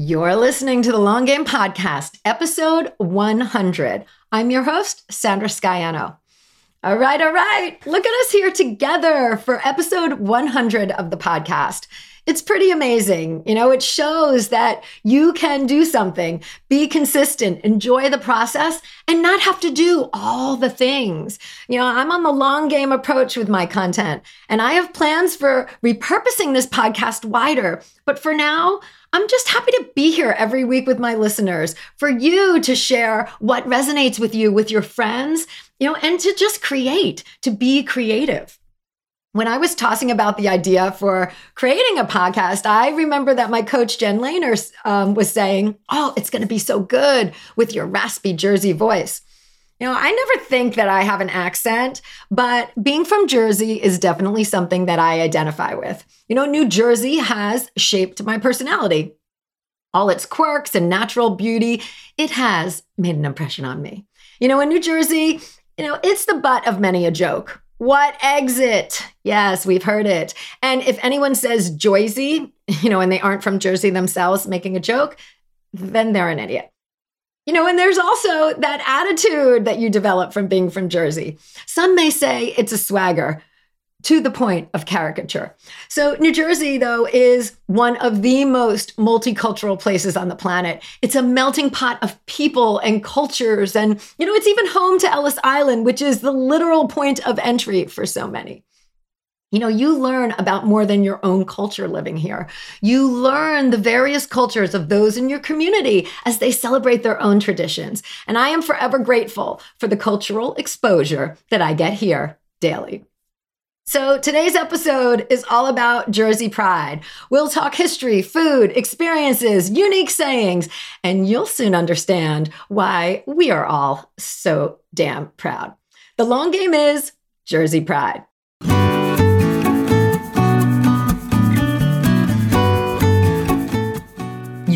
You're listening to the Long Game Podcast, episode 100. I'm your host, Sandra Scaiano. All right, all right. Look at us here together for episode 100 of the podcast it's pretty amazing. You know, it shows that you can do something, be consistent, enjoy the process, and not have to do all the things. You know, I'm on the long game approach with my content, and I have plans for repurposing this podcast wider. But for now, I'm just happy to be here every week with my listeners, for you to share what resonates with you with your friends, you know, and to just create, to be creative when I was tossing about the idea for creating a podcast, I remember that my coach, Jen Lehner, um, was saying, Oh, it's going to be so good with your raspy Jersey voice. You know, I never think that I have an accent, but being from Jersey is definitely something that I identify with. You know, New Jersey has shaped my personality. All its quirks and natural beauty, it has made an impression on me. You know, in New Jersey, you know, it's the butt of many a joke. What exit? Yes, we've heard it. And if anyone says Joyzy, you know, and they aren't from Jersey themselves making a joke, then they're an idiot. You know, and there's also that attitude that you develop from being from Jersey. Some may say it's a swagger, to the point of caricature. So, New Jersey, though, is one of the most multicultural places on the planet. It's a melting pot of people and cultures. And, you know, it's even home to Ellis Island, which is the literal point of entry for so many. You know, you learn about more than your own culture living here. You learn the various cultures of those in your community as they celebrate their own traditions. And I am forever grateful for the cultural exposure that I get here daily. So, today's episode is all about Jersey pride. We'll talk history, food, experiences, unique sayings, and you'll soon understand why we are all so damn proud. The long game is Jersey pride.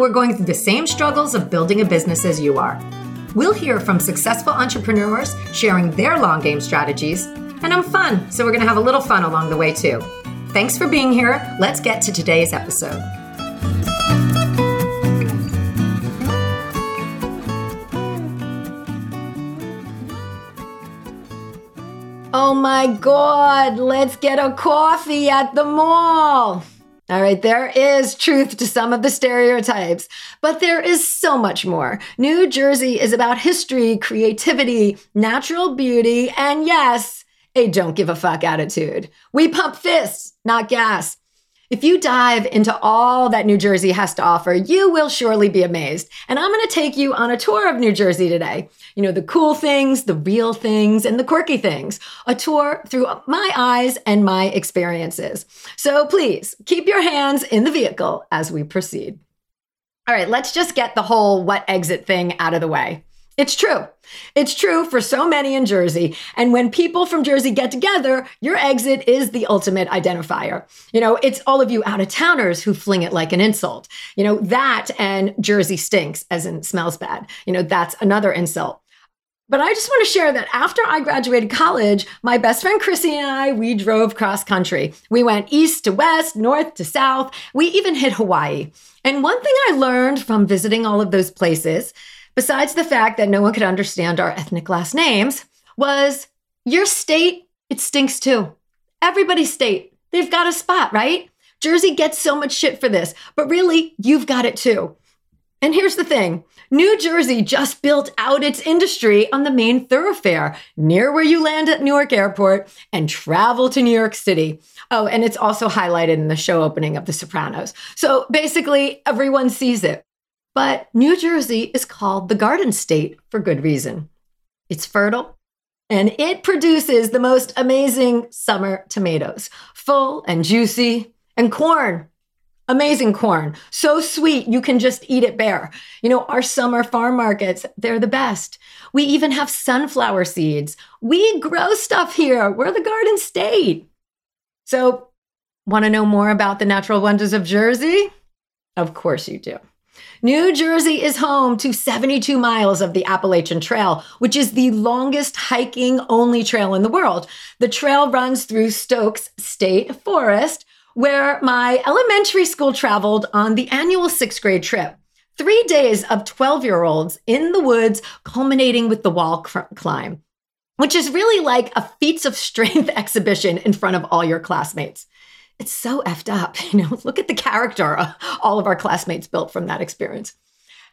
who are going through the same struggles of building a business as you are. We'll hear from successful entrepreneurs sharing their long game strategies. And I'm fun, so we're going to have a little fun along the way too. Thanks for being here. Let's get to today's episode. Oh my God, let's get a coffee at the mall. All right, there is truth to some of the stereotypes, but there is so much more. New Jersey is about history, creativity, natural beauty, and yes, a don't give a fuck attitude. We pump fists, not gas. If you dive into all that New Jersey has to offer, you will surely be amazed. And I'm going to take you on a tour of New Jersey today. You know, the cool things, the real things, and the quirky things. A tour through my eyes and my experiences. So please keep your hands in the vehicle as we proceed. All right, let's just get the whole what exit thing out of the way. It's true. It's true for so many in Jersey. And when people from Jersey get together, your exit is the ultimate identifier. You know, it's all of you out of towners who fling it like an insult. You know, that and Jersey stinks, as in smells bad. You know, that's another insult. But I just want to share that after I graduated college, my best friend Chrissy and I, we drove cross country. We went east to west, north to south. We even hit Hawaii. And one thing I learned from visiting all of those places besides the fact that no one could understand our ethnic last names, was your state, it stinks too. Everybody's state, they've got a spot, right? Jersey gets so much shit for this, but really, you've got it too. And here's the thing New Jersey just built out its industry on the main thoroughfare near where you land at Newark Airport and travel to New York City. Oh, and it's also highlighted in the show opening of The Sopranos. So basically, everyone sees it. But New Jersey is called the Garden State for good reason. It's fertile and it produces the most amazing summer tomatoes, full and juicy, and corn. Amazing corn. So sweet, you can just eat it bare. You know, our summer farm markets, they're the best. We even have sunflower seeds. We grow stuff here. We're the Garden State. So, want to know more about the natural wonders of Jersey? Of course you do. New Jersey is home to 72 miles of the Appalachian Trail, which is the longest hiking only trail in the world. The trail runs through Stokes State Forest, where my elementary school traveled on the annual sixth grade trip. Three days of 12 year olds in the woods, culminating with the wall climb, which is really like a feats of strength exhibition in front of all your classmates. It's so effed up. You know, look at the character all of our classmates built from that experience.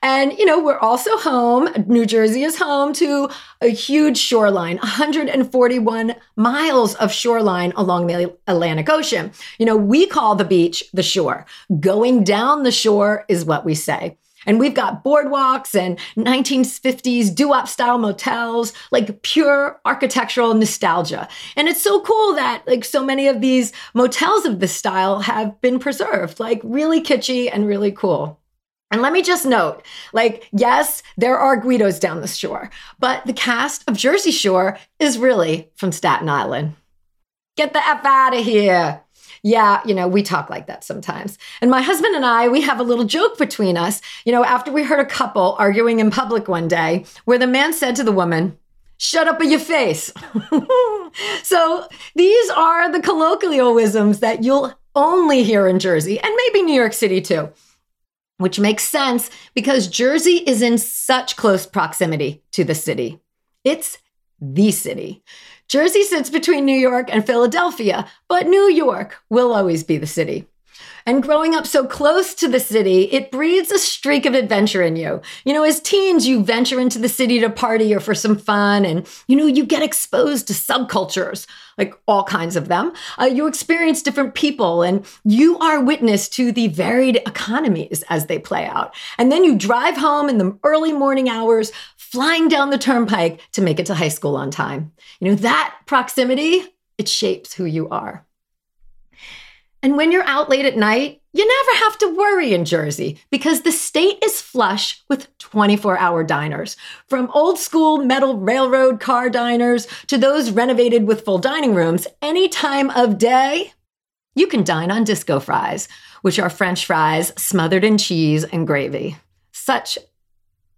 And, you know, we're also home, New Jersey is home to a huge shoreline, 141 miles of shoreline along the Atlantic Ocean. You know, we call the beach the shore. Going down the shore is what we say. And we've got boardwalks and 1950s doo-wop style motels, like pure architectural nostalgia. And it's so cool that like so many of these motels of this style have been preserved, like really kitschy and really cool. And let me just note, like, yes, there are Guidos down the shore, but the cast of Jersey Shore is really from Staten Island. Get the F out of here. Yeah, you know, we talk like that sometimes. And my husband and I, we have a little joke between us, you know, after we heard a couple arguing in public one day where the man said to the woman, Shut up in your face. so these are the colloquialisms that you'll only hear in Jersey and maybe New York City too which makes sense because Jersey is in such close proximity to the city. It's the city. Jersey sits between New York and Philadelphia, but New York will always be the city. And growing up so close to the city, it breeds a streak of adventure in you. You know, as teens, you venture into the city to party or for some fun, and, you know, you get exposed to subcultures, like all kinds of them. Uh, you experience different people, and you are witness to the varied economies as they play out. And then you drive home in the early morning hours, flying down the turnpike to make it to high school on time. You know, that proximity, it shapes who you are. And when you're out late at night, you never have to worry in Jersey because the state is flush with 24 hour diners. From old school metal railroad car diners to those renovated with full dining rooms, any time of day, you can dine on disco fries, which are French fries smothered in cheese and gravy. Such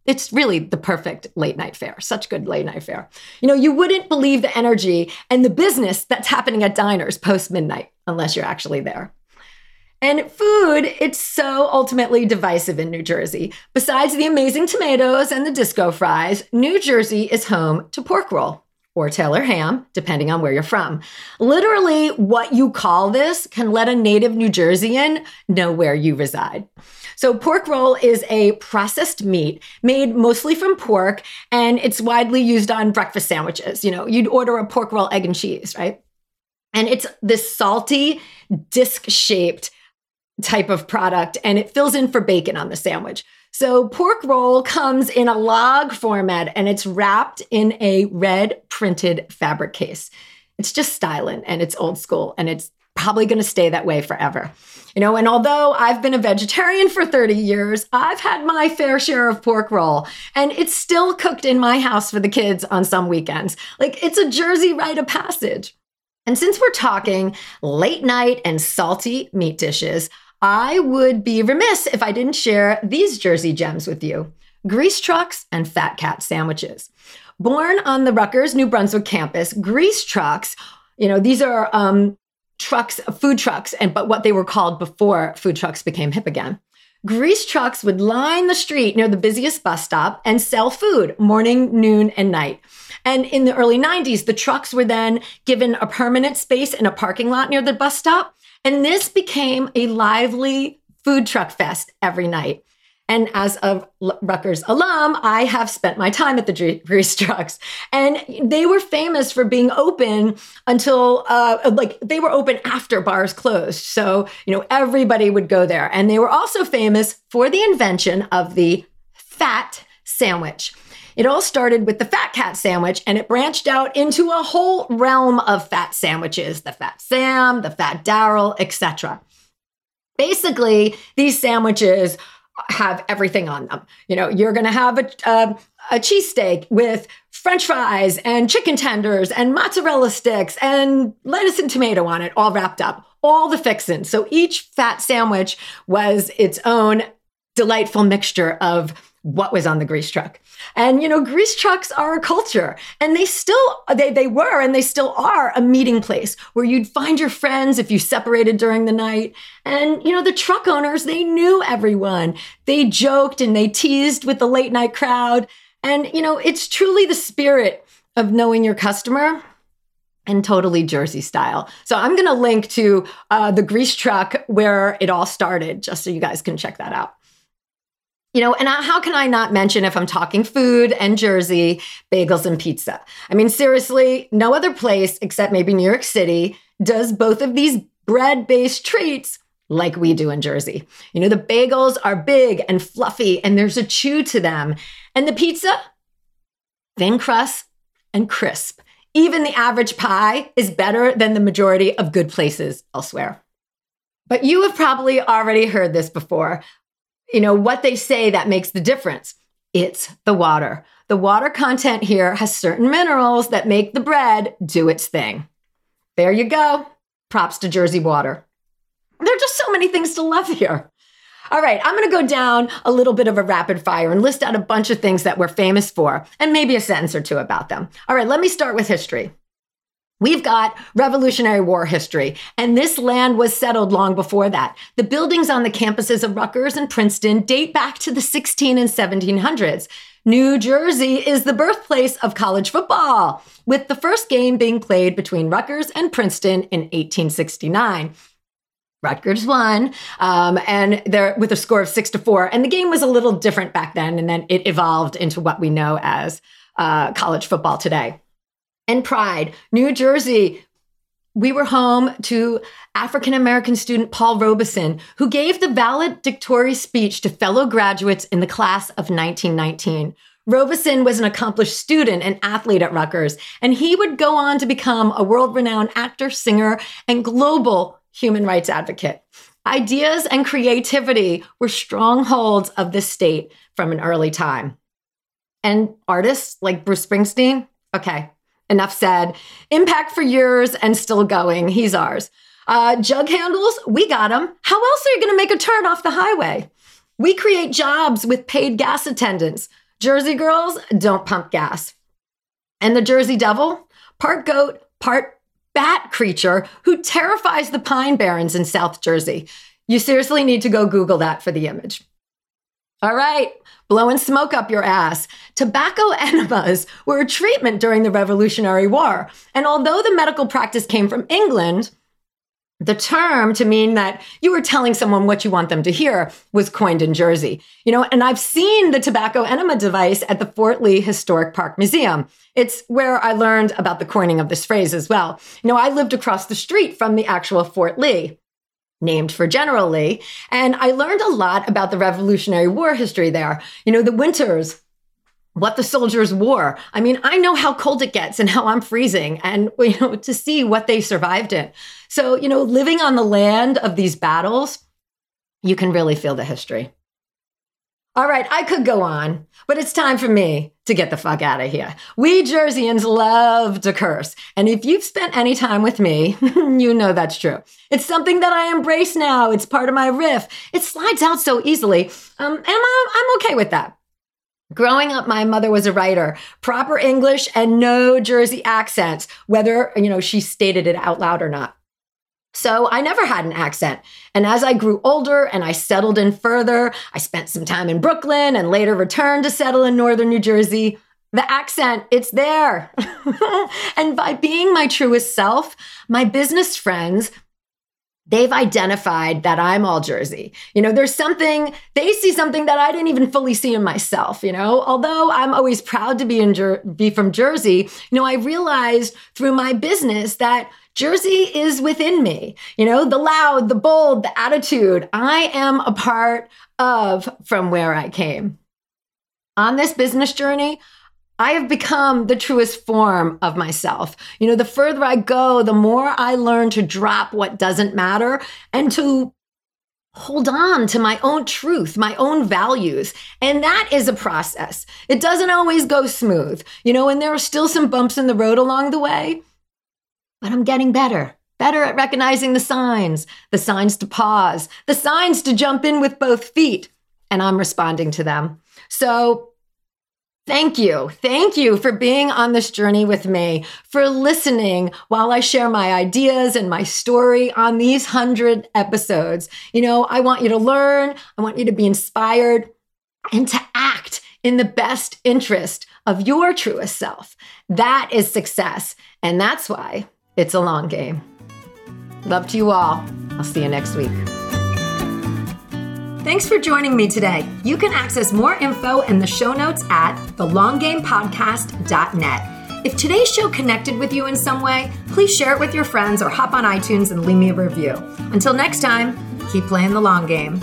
it's really the perfect late night fare, such good late night fare. You know, you wouldn't believe the energy and the business that's happening at diners post midnight unless you're actually there. And food, it's so ultimately divisive in New Jersey. Besides the amazing tomatoes and the disco fries, New Jersey is home to pork roll or Taylor ham, depending on where you're from. Literally, what you call this can let a native New Jerseyan know where you reside. So, pork roll is a processed meat made mostly from pork, and it's widely used on breakfast sandwiches. You know, you'd order a pork roll, egg, and cheese, right? And it's this salty, disc shaped type of product, and it fills in for bacon on the sandwich. So, pork roll comes in a log format and it's wrapped in a red printed fabric case. It's just styling and it's old school and it's probably going to stay that way forever. You know, and although I've been a vegetarian for 30 years, I've had my fair share of pork roll, and it's still cooked in my house for the kids on some weekends. Like it's a Jersey rite of passage. And since we're talking late night and salty meat dishes, I would be remiss if I didn't share these Jersey gems with you grease trucks and fat cat sandwiches. Born on the Rutgers, New Brunswick campus, grease trucks, you know, these are um, trucks, food trucks, and but what they were called before food trucks became hip again. Grease trucks would line the street near the busiest bus stop and sell food morning, noon, and night. And in the early 90s, the trucks were then given a permanent space in a parking lot near the bus stop. And this became a lively food truck fest every night. And as a Rutgers alum, I have spent my time at the grease trucks, and they were famous for being open until uh, like they were open after bars closed. So you know everybody would go there, and they were also famous for the invention of the fat sandwich. It all started with the Fat Cat sandwich and it branched out into a whole realm of fat sandwiches the Fat Sam, the Fat Darrell, etc. Basically, these sandwiches have everything on them. You know, you're going to have a, a, a cheesesteak with french fries and chicken tenders and mozzarella sticks and lettuce and tomato on it, all wrapped up, all the fixins. So each fat sandwich was its own delightful mixture of what was on the grease truck. And you know, grease trucks are a culture and they still they they were and they still are a meeting place where you'd find your friends if you separated during the night. And you know, the truck owners, they knew everyone. They joked and they teased with the late night crowd. And you know, it's truly the spirit of knowing your customer and totally Jersey style. So I'm going to link to uh, the grease truck where it all started, just so you guys can check that out. You know, and how can I not mention if I'm talking food and Jersey, bagels and pizza? I mean, seriously, no other place except maybe New York City does both of these bread based treats like we do in Jersey. You know, the bagels are big and fluffy and there's a chew to them. And the pizza, thin crust and crisp. Even the average pie is better than the majority of good places elsewhere. But you have probably already heard this before you know, what they say that makes the difference. It's the water. The water content here has certain minerals that make the bread do its thing. There you go. Props to Jersey water. There are just so many things to love here. All right, I'm going to go down a little bit of a rapid fire and list out a bunch of things that we're famous for and maybe a sentence or two about them. All right, let me start with history. We've got Revolutionary War history, and this land was settled long before that. The buildings on the campuses of Rutgers and Princeton date back to the 16 and 1700s. New Jersey is the birthplace of college football, with the first game being played between Rutgers and Princeton in 1869. Rutgers won, um, and they're with a score of six to four. And the game was a little different back then, and then it evolved into what we know as uh, college football today and pride. New Jersey, we were home to African American student Paul Robeson, who gave the valedictory speech to fellow graduates in the class of 1919. Robeson was an accomplished student and athlete at Rutgers, and he would go on to become a world renowned actor, singer, and global human rights advocate. Ideas and creativity were strongholds of the state from an early time. And artists like Bruce Springsteen, okay, Enough said. Impact for years and still going. He's ours. Uh, jug handles, we got them. How else are you going to make a turn off the highway? We create jobs with paid gas attendants. Jersey girls don't pump gas. And the Jersey Devil, part goat, part bat creature who terrifies the pine barrens in South Jersey. You seriously need to go Google that for the image. All right, blowing smoke up your ass. Tobacco enemas were a treatment during the Revolutionary War. And although the medical practice came from England, the term to mean that you were telling someone what you want them to hear was coined in Jersey. You know, and I've seen the tobacco enema device at the Fort Lee Historic Park Museum. It's where I learned about the coining of this phrase as well. You know, I lived across the street from the actual Fort Lee named for General Lee. And I learned a lot about the Revolutionary War history there. You know, the winters, what the soldiers wore. I mean, I know how cold it gets and how I'm freezing and you know to see what they survived in. So, you know, living on the land of these battles, you can really feel the history. All right, I could go on, but it's time for me to get the fuck out of here. We Jerseyans love to curse. And if you've spent any time with me, you know that's true. It's something that I embrace now. It's part of my riff. It slides out so easily. Um, and I'm, I'm okay with that. Growing up, my mother was a writer, proper English and no Jersey accents, whether, you know, she stated it out loud or not. So I never had an accent. And as I grew older and I settled in further, I spent some time in Brooklyn and later returned to settle in northern New Jersey. The accent, it's there. and by being my truest self, my business friends, they've identified that I'm all Jersey. You know, there's something, they see something that I didn't even fully see in myself, you know? Although I'm always proud to be in Jer- be from Jersey, you know, I realized through my business that Jersey is within me. You know, the loud, the bold, the attitude. I am a part of from where I came. On this business journey, I have become the truest form of myself. You know, the further I go, the more I learn to drop what doesn't matter and to hold on to my own truth, my own values. And that is a process. It doesn't always go smooth, you know, and there are still some bumps in the road along the way, but I'm getting better. Better at recognizing the signs, the signs to pause, the signs to jump in with both feet, and I'm responding to them. So Thank you. Thank you for being on this journey with me, for listening while I share my ideas and my story on these 100 episodes. You know, I want you to learn, I want you to be inspired, and to act in the best interest of your truest self. That is success. And that's why it's a long game. Love to you all. I'll see you next week. Thanks for joining me today. You can access more info in the show notes at thelonggamepodcast.net. If today's show connected with you in some way, please share it with your friends or hop on iTunes and leave me a review. Until next time, keep playing the long game.